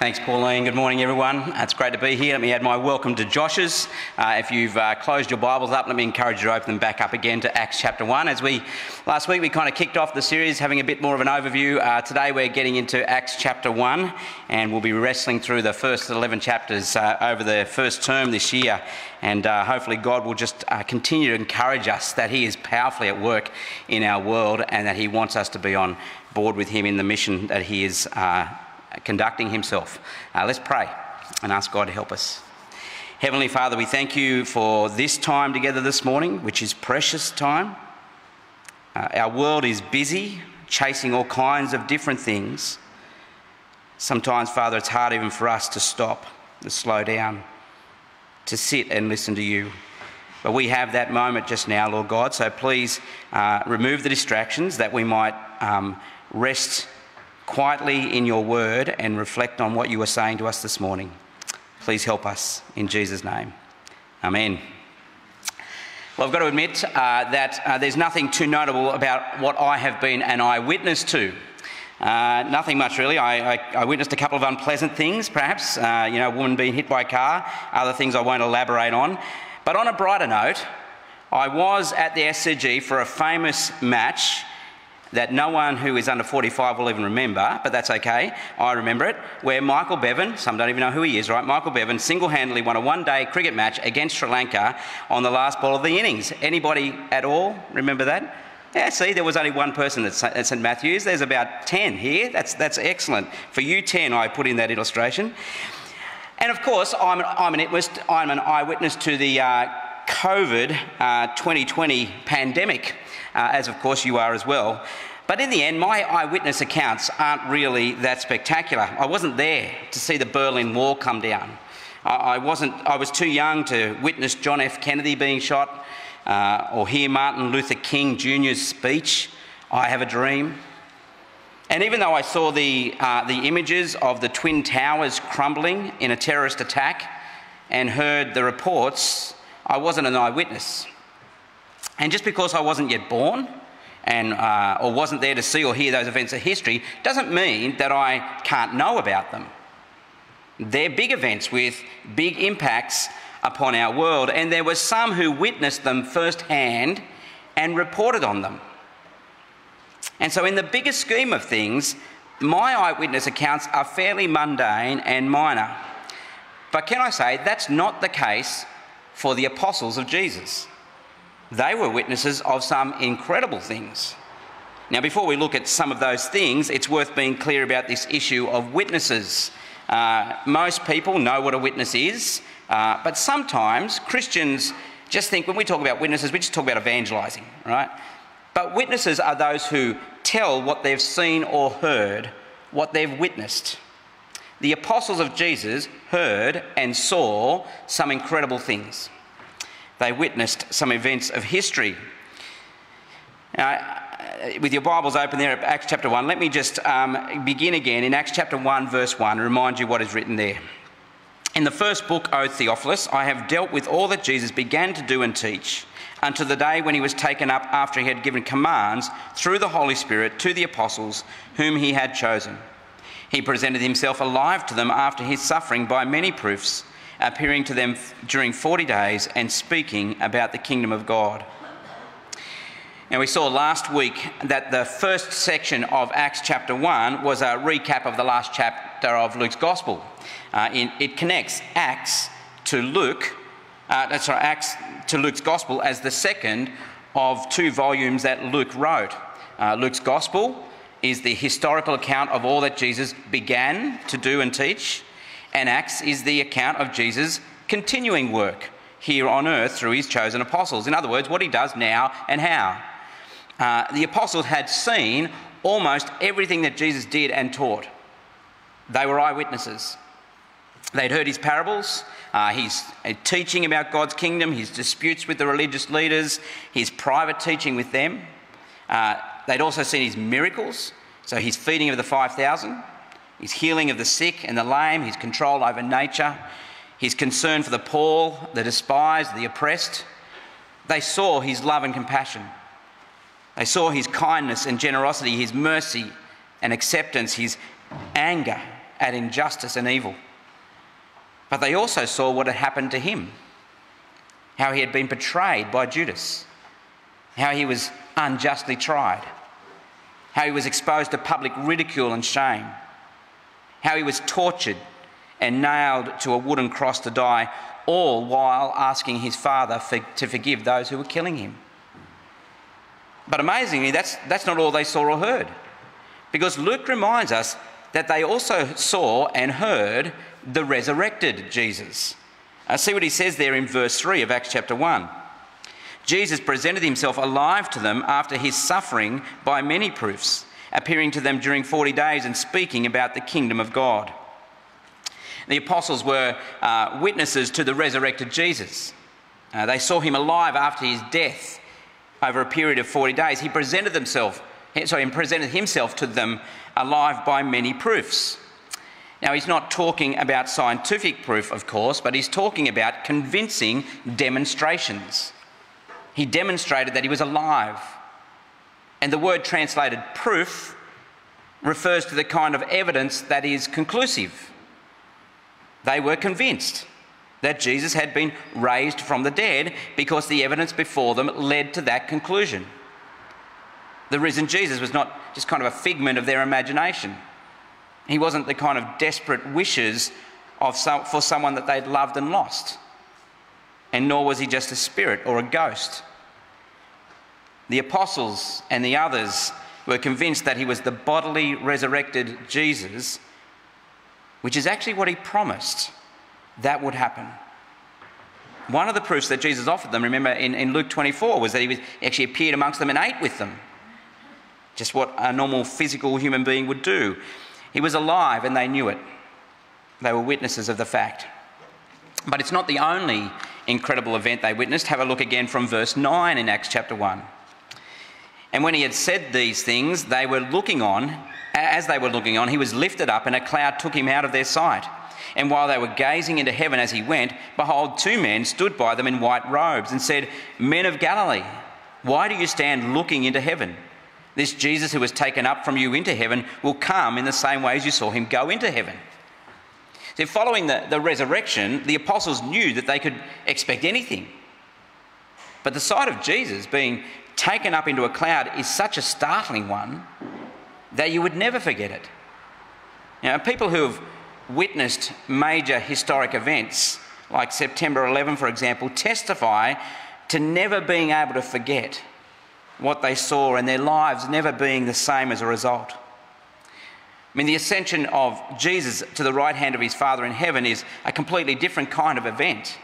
Thanks, Pauline. Good morning, everyone. It's great to be here. Let me add my welcome to Josh's. Uh, if you've uh, closed your Bibles up, let me encourage you to open them back up again to Acts chapter 1. As we, last week, we kind of kicked off the series having a bit more of an overview. Uh, today, we're getting into Acts chapter 1, and we'll be wrestling through the first 11 chapters uh, over the first term this year. And uh, hopefully, God will just uh, continue to encourage us that He is powerfully at work in our world and that He wants us to be on board with Him in the mission that He is conducting himself. Uh, let's pray and ask God to help us. Heavenly Father, we thank you for this time together this morning, which is precious time. Uh, our world is busy, chasing all kinds of different things. Sometimes, Father, it's hard even for us to stop, to slow down, to sit and listen to you. But we have that moment just now, Lord God, so please uh, remove the distractions that we might um, rest quietly in your word and reflect on what you were saying to us this morning. Please help us in Jesus' name. Amen. Well, I've got to admit uh, that uh, there's nothing too notable about what I have been an eyewitness to. Uh, nothing much really. I, I, I, witnessed a couple of unpleasant things, perhaps. Uh, you know, a woman being hit by a car, other things I won't elaborate on. But on a brighter note, I was at the SCG for a famous match that no one who is under 45 will even remember, but that's okay. I remember it, where Michael Bevan, some don't even know who he is, right? Michael Bevan single handedly won a one day cricket match against Sri Lanka on the last ball of the innings. Anybody at all remember that? Yeah, see, there was only one person at St Matthews. There's about 10 here. That's, that's excellent. For you 10, I put in that illustration. And of course, I'm an, I'm an, I'm an eyewitness to the uh, COVID uh, 2020 pandemic uh, as of course you are as well. But in the end, my eyewitness accounts aren't really that spectacular. I wasn't there to see the Berlin Wall come down. I, wasn't, I was too young to witness John F. Kennedy being shot uh, or hear Martin Luther King Jr.'s speech, I Have a Dream. And even though I saw the, uh, the images of the Twin Towers crumbling in a terrorist attack and heard the reports, I wasn't an eyewitness. And just because I wasn't yet born and, uh, or wasn't there to see or hear those events of history doesn't mean that I can't know about them. They're big events with big impacts upon our world, and there were some who witnessed them firsthand and reported on them. And so, in the bigger scheme of things, my eyewitness accounts are fairly mundane and minor. But can I say that's not the case for the apostles of Jesus? They were witnesses of some incredible things. Now, before we look at some of those things, it's worth being clear about this issue of witnesses. Uh, most people know what a witness is, uh, but sometimes Christians just think when we talk about witnesses, we just talk about evangelizing, right? But witnesses are those who tell what they've seen or heard, what they've witnessed. The apostles of Jesus heard and saw some incredible things they witnessed some events of history. Now, with your Bibles open there at Acts chapter 1, let me just um, begin again in Acts chapter 1, verse 1, and remind you what is written there. In the first book, O Theophilus, I have dealt with all that Jesus began to do and teach until the day when he was taken up after he had given commands through the Holy Spirit to the apostles whom he had chosen. He presented himself alive to them after his suffering by many proofs appearing to them during 40 days and speaking about the kingdom of God. Now, we saw last week that the first section of Acts chapter 1 was a recap of the last chapter of Luke's Gospel. Uh, it connects Acts to Luke, uh, sorry, Acts to Luke's Gospel as the second of two volumes that Luke wrote. Uh, Luke's Gospel is the historical account of all that Jesus began to do and teach, and Acts is the account of Jesus' continuing work here on earth through his chosen apostles. In other words, what he does now and how. Uh, the apostles had seen almost everything that Jesus did and taught. They were eyewitnesses. They'd heard his parables, uh, his uh, teaching about God's kingdom, his disputes with the religious leaders, his private teaching with them. Uh, they'd also seen his miracles, so his feeding of the 5,000, his healing of the sick and the lame, his control over nature, his concern for the poor, the despised, the oppressed. They saw his love and compassion. They saw his kindness and generosity, his mercy and acceptance, his anger at injustice and evil. But they also saw what had happened to him how he had been betrayed by Judas, how he was unjustly tried, how he was exposed to public ridicule and shame, how he was tortured and nailed to a wooden cross to die, all while asking his father for, to forgive those who were killing him. But amazingly, that's, that's not all they saw or heard. Because Luke reminds us that they also saw and heard the resurrected Jesus. Uh, see what he says there in verse 3 of Acts chapter 1. Jesus presented himself alive to them after his suffering by many proofs, appearing to them during 40 days and speaking about the kingdom of God. The apostles were uh, witnesses to the resurrected Jesus. Uh, they saw him alive after his death over a period of 40 days. He presented himself, sorry, he presented himself to them alive by many proofs. Now, he's not talking about scientific proof, of course, but he's talking about convincing demonstrations. He demonstrated that he was alive. And the word translated proof refers to the kind of evidence that is conclusive. They were convinced that Jesus had been raised from the dead because the evidence before them led to that conclusion. The risen Jesus was not just kind of a figment of their imagination. He wasn't the kind of desperate wishes of some, for someone that they'd loved and lost. And nor was he just a spirit or a ghost. The apostles and the others were convinced that he was the bodily resurrected Jesus, which is actually what he promised that would happen. One of the proofs that Jesus offered them, remember in, in Luke 24, was that he was, actually appeared amongst them and ate with them. Just what a normal physical human being would do. He was alive and they knew it. They were witnesses of the fact. But it's not the only incredible event they witnessed. Have a look again from verse 9 in Acts chapter 1. And when he had said these things, they were looking on. As they were looking on, he was lifted up, and a cloud took him out of their sight. And while they were gazing into heaven as he went, behold, two men stood by them in white robes and said, Men of Galilee, why do you stand looking into heaven? This Jesus who was taken up from you into heaven will come in the same way as you saw him go into heaven. So, following the, the resurrection, the apostles knew that they could expect anything. But the sight of Jesus being taken up into a cloud is such a startling one that you would never forget it. Now, people who have witnessed major historic events, like September 11, for example, testify to never being able to forget what they saw and their lives never being the same as a result. I mean, the ascension of Jesus to the right hand of his Father in heaven is a completely different kind of event.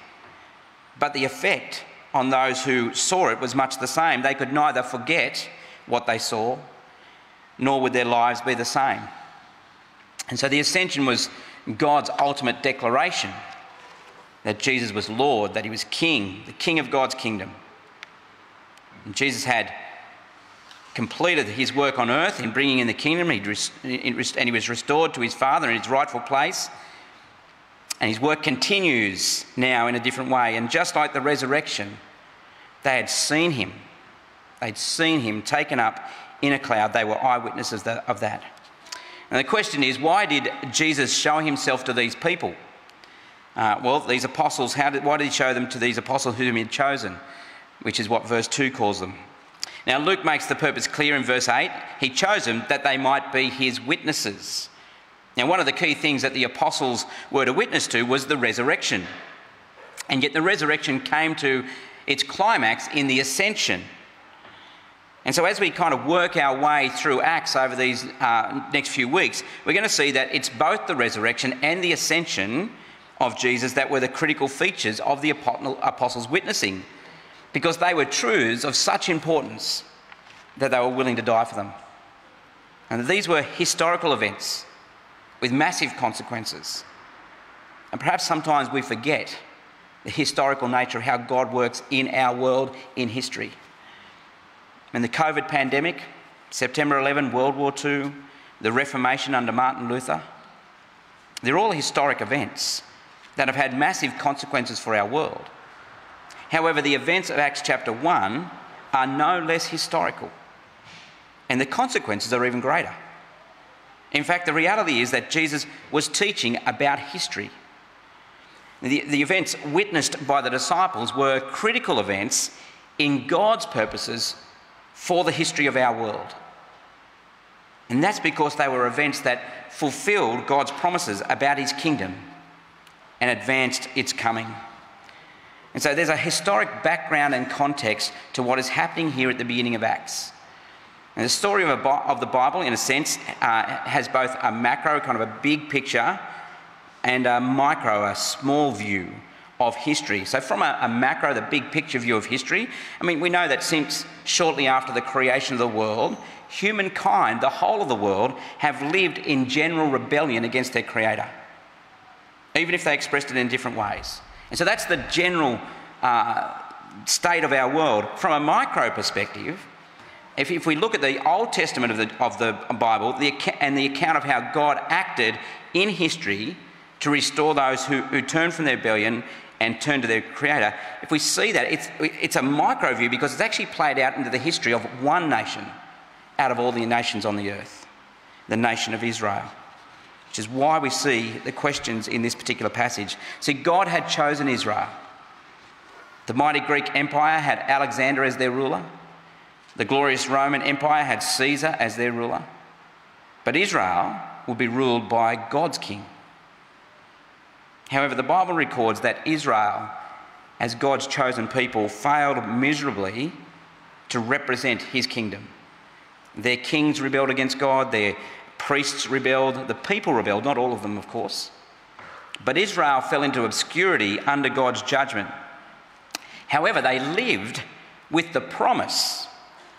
But the effect on those who saw it was much the same. They could neither forget what they saw, nor would their lives be the same. And so the ascension was God's ultimate declaration that Jesus was Lord, that he was King, the King of God's kingdom. And Jesus had completed his work on earth in bringing in the kingdom, and he was restored to his Father in his rightful place. And his work continues now in a different way. And just like the resurrection, they had seen him. They'd seen him taken up in a cloud. They were eyewitnesses of that. And the question is, why did Jesus show himself to these people? Uh, well, these apostles, did, why did he show them to these apostles whom he had chosen? Which is what verse 2 calls them. Now, Luke makes the purpose clear in verse 8. He chose them that they might be his witnesses. Now, one of the key things that the apostles were to witness to was the resurrection. And yet, the resurrection came to its climax in the ascension. And so, as we kind of work our way through Acts over these uh, next few weeks, we're going to see that it's both the resurrection and the ascension of Jesus that were the critical features of the apostles' witnessing, because they were truths of such importance that they were willing to die for them. And these were historical events with massive consequences. And perhaps sometimes we forget the historical nature of how God works in our world, in history. And the COVID pandemic, September 11, World War II, the Reformation under Martin Luther, they're all historic events that have had massive consequences for our world. However, the events of Acts chapter 1 are no less historical, and the consequences are even greater. In fact, the reality is that Jesus was teaching about history. The, the events witnessed by the disciples were critical events in God's purposes for the history of our world. And that's because they were events that fulfilled God's promises about his kingdom and advanced its coming. And so there's a historic background and context to what is happening here at the beginning of Acts. And the story of, of the Bible, in a sense, uh, has both a macro, kind of a big picture, and a micro, a small view of history. So, from a, a, macro, the big picture view of history, I mean, we know that since shortly after the creation of the world, humankind, the whole of the world, have lived in general rebellion against their Creator, even if they expressed it in different ways. And so, that's the general uh, state of our world. From a micro perspective, if, if, we look at the Old Testament of the, of the Bible the, and the account of how God acted in history to restore those who, who turned from their rebellion and turned to their Creator, if we see that, it's, it's a micro view because it's actually played out into the history of one nation out of all the nations on the earth, the nation of Israel. Which is why we see the questions in this particular passage. See, God had chosen Israel. The mighty Greek Empire had Alexander as their ruler. The glorious Roman Empire had Caesar as their ruler. But Israel would be ruled by God's king. However, the Bible records that Israel, as God's chosen people, failed miserably to represent his kingdom. Their kings rebelled against God, their priests rebelled, the people rebelled, not all of them, of course. But Israel fell into obscurity under God's judgment. However, they lived with the promise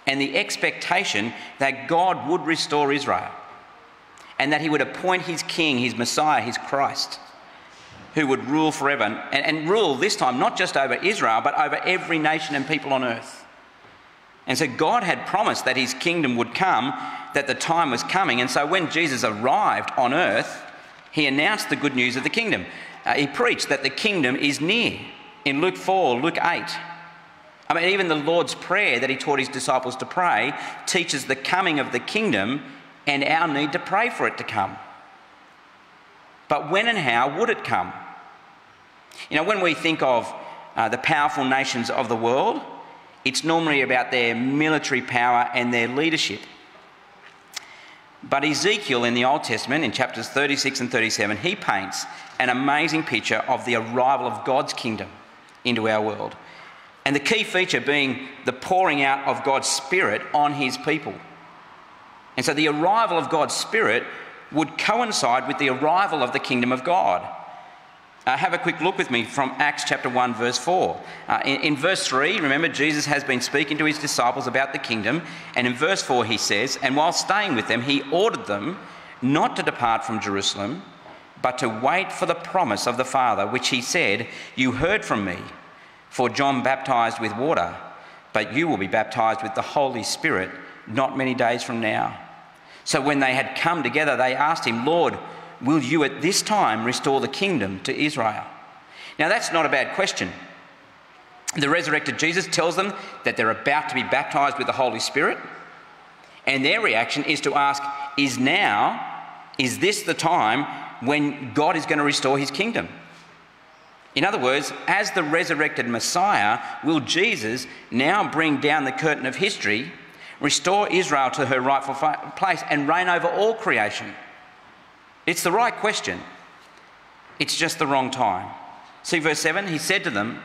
and the expectation that God would restore Israel and that he would appoint his king, his Messiah, his Christ, who would rule forever and, and rule this time not just over Israel, but over every nation and people on earth. And so God had promised that his kingdom would come, that the time was coming. And so when Jesus arrived on earth, he announced the good news of the kingdom. Uh, he preached that the kingdom is near in Luke 4, Luke 8. I mean, even the Lord's Prayer that he taught his disciples to pray teaches the coming of the kingdom and our need to pray for it to come. But when and how would it come? You know, when we think of uh, the powerful nations of the world, it's normally about their military power and their leadership. But Ezekiel in the Old Testament, in chapters 36 and 37, he paints an amazing picture of the arrival of God's kingdom into our world. And the key feature being the pouring out of God's Spirit on his people. And so the arrival of God's Spirit would coincide with the arrival of the kingdom of God. Uh, have a quick look with me from Acts chapter 1, verse 4. Uh, in, in, verse 3, remember, Jesus has been speaking to his disciples about the kingdom. And in verse 4, he says, And while staying with them, he ordered them not to depart from Jerusalem, but to wait for the promise of the Father, which he said, You heard from me. For John baptized with water, but you will be baptized with the Holy Spirit not many days from now. So when they had come together, they asked him, Lord, will you at this time restore the kingdom to Israel? Now, that's not a bad question. The resurrected Jesus tells them that they're about to be baptized with the Holy Spirit, and their reaction is to ask, Is now, is this the time when God is going to restore his kingdom? In other words, as the resurrected Messiah, will Jesus now bring down the curtain of history, restore Israel to her rightful place, and reign over all creation? It's the right question. It's just the wrong time. See verse 7 He said to them,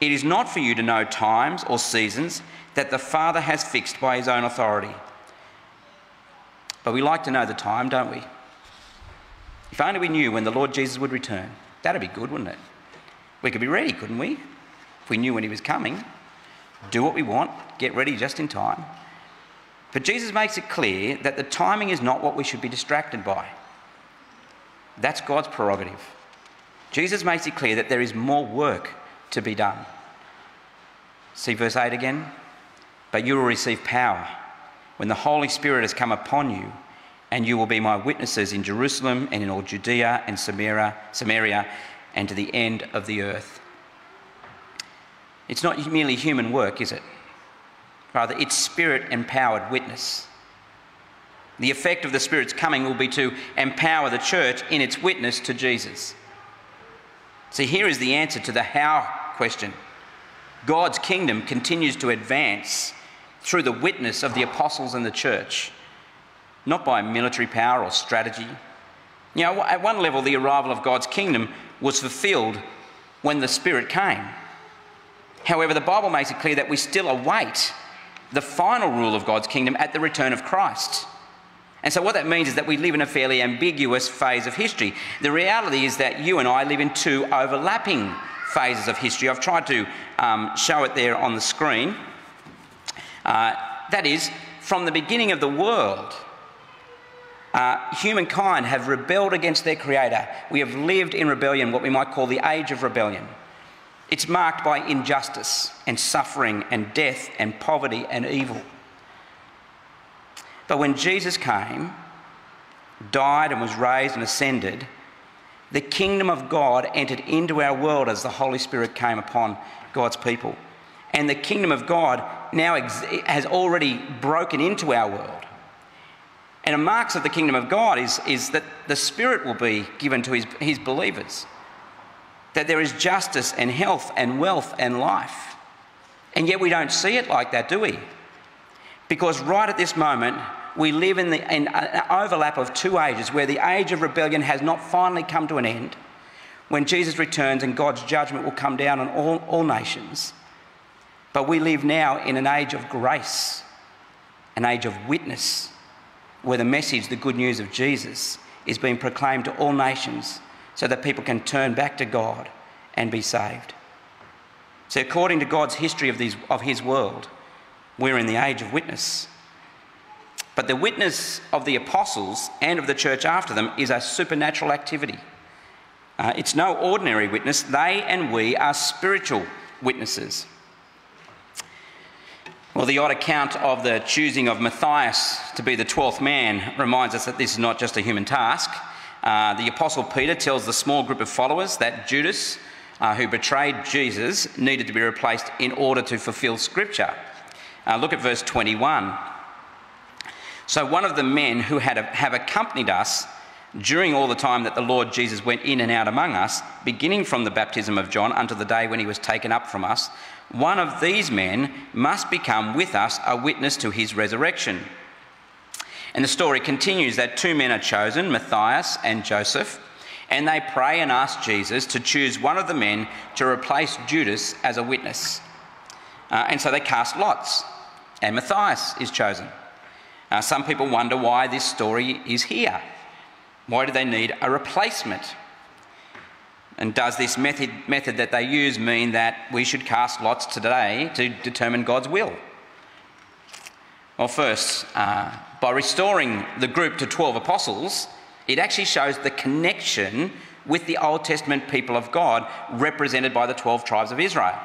It is not for you to know times or seasons that the Father has fixed by his own authority. But we like to know the time, don't we? If only we knew when the Lord Jesus would return. That'd be good, wouldn't it? We could be ready, couldn't we? If we knew when he was coming, do what we want, get ready just in time. But Jesus makes it clear that the timing is not what we should be distracted by. That's God's prerogative. Jesus makes it clear that there is more work to be done. See verse 8 again? But you will receive power when the Holy Spirit has come upon you, and you will be my witnesses in Jerusalem and in all Judea and Samaria, Samaria and to the end of the earth. It's not merely human work, is it? Rather, it's spirit empowered witness. The effect of the Spirit's coming will be to empower the church in its witness to Jesus. See, here is the answer to the how question. God's kingdom continues to advance through the witness of the apostles and the church, not by military power or strategy. You know, at one level, the arrival of God's kingdom was fulfilled when the Spirit came. However, the Bible makes it clear that we still await the final rule of God's kingdom at the return of Christ. And so, what that means is that we live in a fairly ambiguous phase of history. The reality is that you and I live in two overlapping phases of history. I've tried to um, show it there on the screen. Uh, that is, from the beginning of the world, uh, humankind have rebelled against their Creator. We have lived in rebellion, what we might call the age of rebellion. It's marked by injustice and suffering and death and poverty and evil. But when Jesus came, died and was raised and ascended, the kingdom of God entered into our world as the Holy Spirit came upon God's people. And the kingdom of God now has already broken into our world. And a marks of the kingdom of God is, is that the Spirit will be given to his, his believers, that there is justice and health and wealth and life. And yet we don't see it like that, do we? Because right at this moment, we live in, the, in an overlap of two ages where the age of rebellion has not finally come to an end, when Jesus returns and God's judgment will come down on all, all nations. But we live now in an age of grace, an age of witness, where the message, the good news of Jesus, is being proclaimed to all nations so that people can turn back to God and be saved. So, according to God's history of, these, of His world, we're in the age of witness. But the witness of the apostles and of the church after them is a supernatural activity. Uh, it's no ordinary witness. They and we are spiritual witnesses. Well, the odd account of the choosing of Matthias to be the 12th man reminds us that this is not just a human task. Uh, the Apostle Peter tells the small group of followers that Judas, uh, who betrayed Jesus, needed to be replaced in order to fulfill Scripture. Uh, look at verse 21. So, one of the men who had have accompanied us during all the time that the Lord Jesus went in and out among us, beginning from the baptism of John unto the day when he was taken up from us, one of these men must become with us a witness to his resurrection. And the story continues that two men are chosen, Matthias and Joseph, and they pray and ask Jesus to choose one of the men to replace Judas as a witness. Uh, and so they cast lots, and Matthias is chosen. Uh, some people wonder why this story is here. Why do they need a replacement? And does this method, method that they use mean that we should cast lots today to determine God's will? Well, first, uh, by restoring the group to 12 apostles, it actually shows the connection with the Old Testament people of God represented by the 12 tribes of Israel.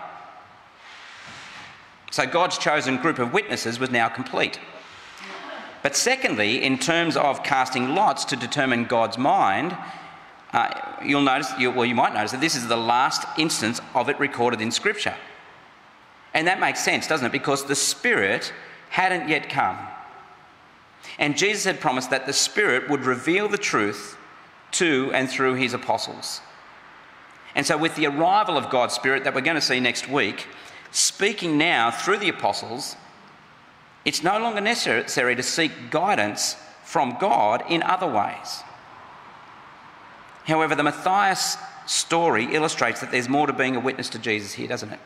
So God's chosen group of witnesses was now complete. But secondly, in terms of casting lots to determine God's mind, uh, you'll notice, you, well, you might notice that this is the last instance of it recorded in Scripture. And that makes sense, doesn't it? Because the Spirit hadn't yet come. And Jesus had promised that the Spirit would reveal the truth to and through his apostles. And so, with the arrival of God's Spirit that we're going to see next week, speaking now through the apostles, it's no longer necessary to seek guidance from God in other ways. However, the Matthias story illustrates that there's more to being a witness to Jesus here, doesn't it?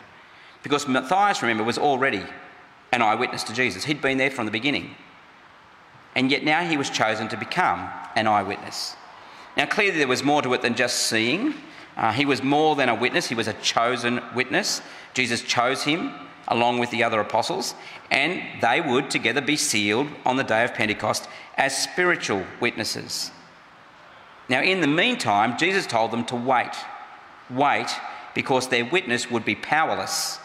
Because Matthias, remember, was already an eyewitness to Jesus. He'd been there from the beginning. And yet now he was chosen to become an eyewitness. Now, clearly, there was more to it than just seeing. Uh, he was more than a witness, he was a chosen witness. Jesus chose him along with the other apostles, and they would together be sealed on the day of Pentecost as spiritual witnesses. Now, in the meantime, Jesus told them to wait. Wait, because their witness would be powerless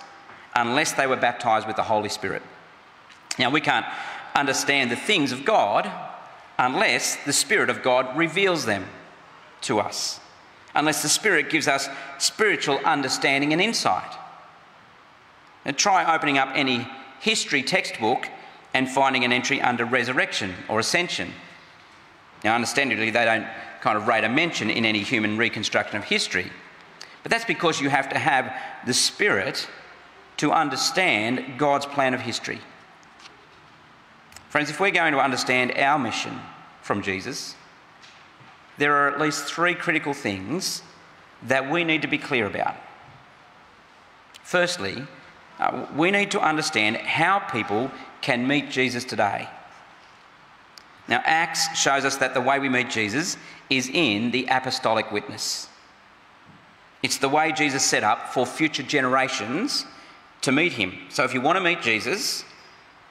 unless they were baptized with the Holy Spirit. Now, we can't understand the things of God unless the Spirit of God reveals them to us, unless the Spirit gives us spiritual understanding and insight. And try opening up any history textbook and finding an entry under resurrection or ascension. Now, understandably, they don't kind of rate a mention in any human reconstruction of history. But that's because you have to have the Spirit to understand God's plan of history. Friends, if we're going to understand our mission from Jesus, there are at least three critical things that we need to be clear about. Firstly, uh, we need to understand how people can meet Jesus today. Now, Acts shows us that the way we meet Jesus is in the apostolic witness. It's the way Jesus set up for future generations to meet him. So, if you want to meet Jesus,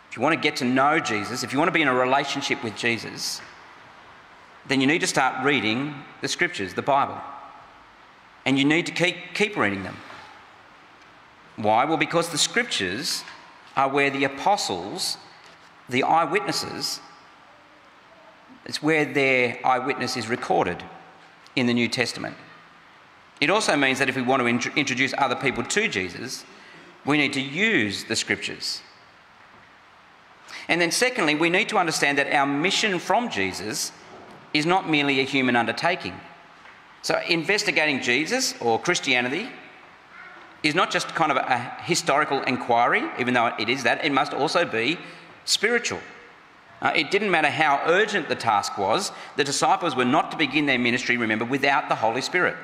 if you want to get to know Jesus, if you want to be in a relationship with Jesus, then you need to start reading the scriptures, the Bible. And you need to keep, keep reading them. Why? Well, because the scriptures are where the apostles, the eyewitnesses, it's where their eyewitness is recorded in the New Testament. It also means that if we want to int- introduce other people to Jesus, we need to use the scriptures. And then, secondly, we need to understand that our mission from Jesus is not merely a human undertaking. So, investigating Jesus or Christianity is not just kind of a, historical inquiry, even though it is that, it must also be spiritual. Uh, it didn't matter how urgent the task was, the disciples were not to begin their ministry, remember, without the Holy Spirit.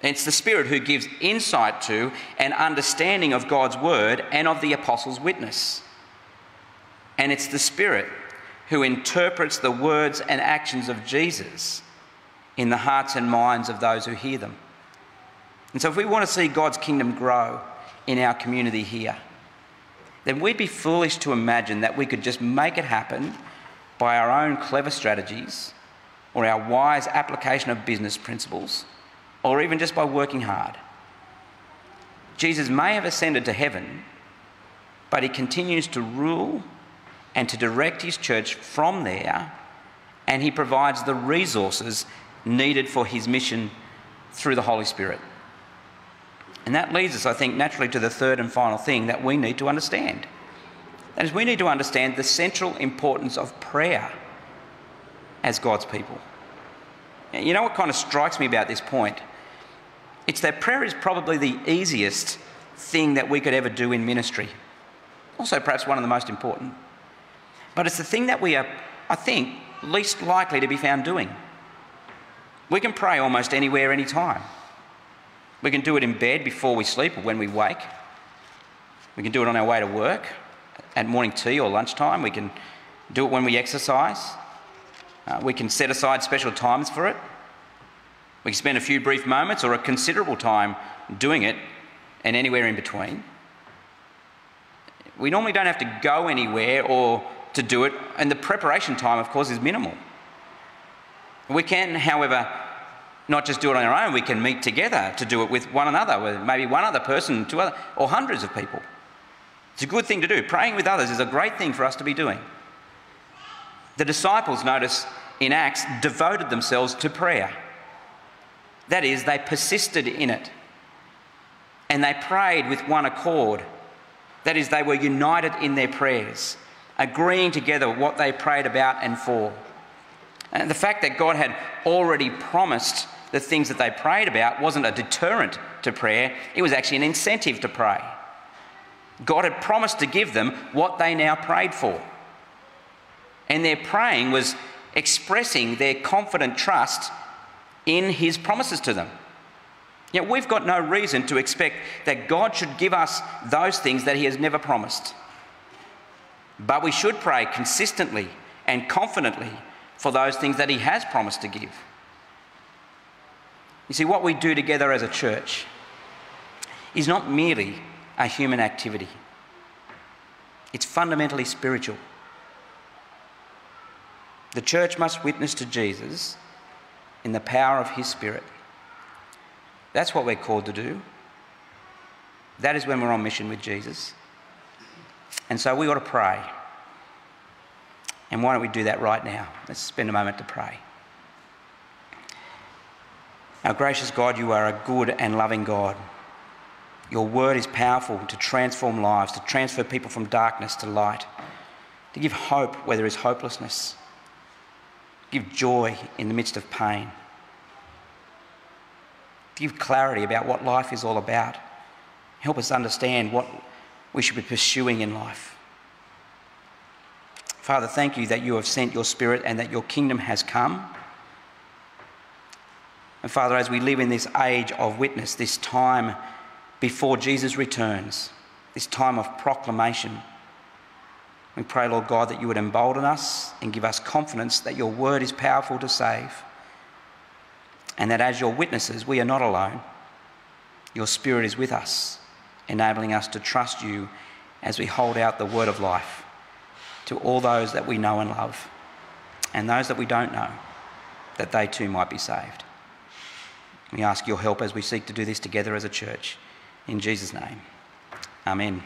It's the Spirit who gives insight to and understanding of God's word and of the apostles' witness. And it's the Spirit who interprets the words and actions of Jesus in the hearts and minds of those who hear them. And so, if we want to see God's kingdom grow in our community here, then we'd be foolish to imagine that we could just make it happen by our own clever strategies or our wise application of business principles or even just by working hard. Jesus may have ascended to heaven, but he continues to rule and to direct his church from there, and he provides the resources needed for his mission through the Holy Spirit. And that leads us, I think, naturally to the third and final thing that we need to understand. That is, we need to understand the central importance of prayer as God's people. You know what kind of strikes me about this point? It's that prayer is probably the easiest thing that we could ever do in ministry. Also, perhaps one of the most important. But it's the thing that we are, I think, least likely to be found doing. We can pray almost anywhere, anytime. We can do it in bed before we sleep or when we wake. We can do it on our way to work, at morning tea or lunchtime. We can do it when we exercise. Uh, we can set aside special times for it. We can spend a few brief moments or a considerable time doing it and anywhere in between. We normally don't have to go anywhere or to do it, and the preparation time, of course, is minimal. We can, however, not just do it on our own, we can meet together to do it with one another, with maybe one other person, two other, or hundreds of people. It's a good thing to do. Praying with others is a great thing for us to be doing. The disciples, notice in Acts, devoted themselves to prayer. That is, they persisted in it. And they prayed with one accord. That is, they were united in their prayers, agreeing together what they prayed about and for. And the fact that God had already promised the things that they prayed about wasn't a deterrent to prayer, it was actually an incentive to pray. God had promised to give them what they now prayed for. And their praying was expressing their confident trust in His promises to them. Yet we've got no reason to expect that God should give us those things that He has never promised. But we should pray consistently and confidently for those things that He has promised to give. You see, what we do together as a church is not merely a human activity, it's fundamentally spiritual. The church must witness to Jesus in the power of His Spirit. That's what we're called to do. That is when we're on mission with Jesus. And so we ought to pray. And why don't we do that right now? Let's spend a moment to pray. Our gracious God, you are a good and loving God. Your word is powerful to transform lives, to transfer people from darkness to light. to give hope where there is hopelessness, give joy in the midst of pain, give clarity about what life is all about. Help us understand what we should be pursuing in life. Father, thank you that you have sent your Spirit and that your kingdom has come. And Father, as we live in this age of witness, this time before Jesus returns, this time of proclamation, we pray, Lord God, that you would embolden us and give us confidence that your word is powerful to save. And that as your witnesses, we are not alone. Your spirit is with us, enabling us to trust you as we hold out the word of life to all those that we know and love, and those that we don't know, that they too might be saved. We ask your help as we seek to do this together as a church. In Jesus' name, amen.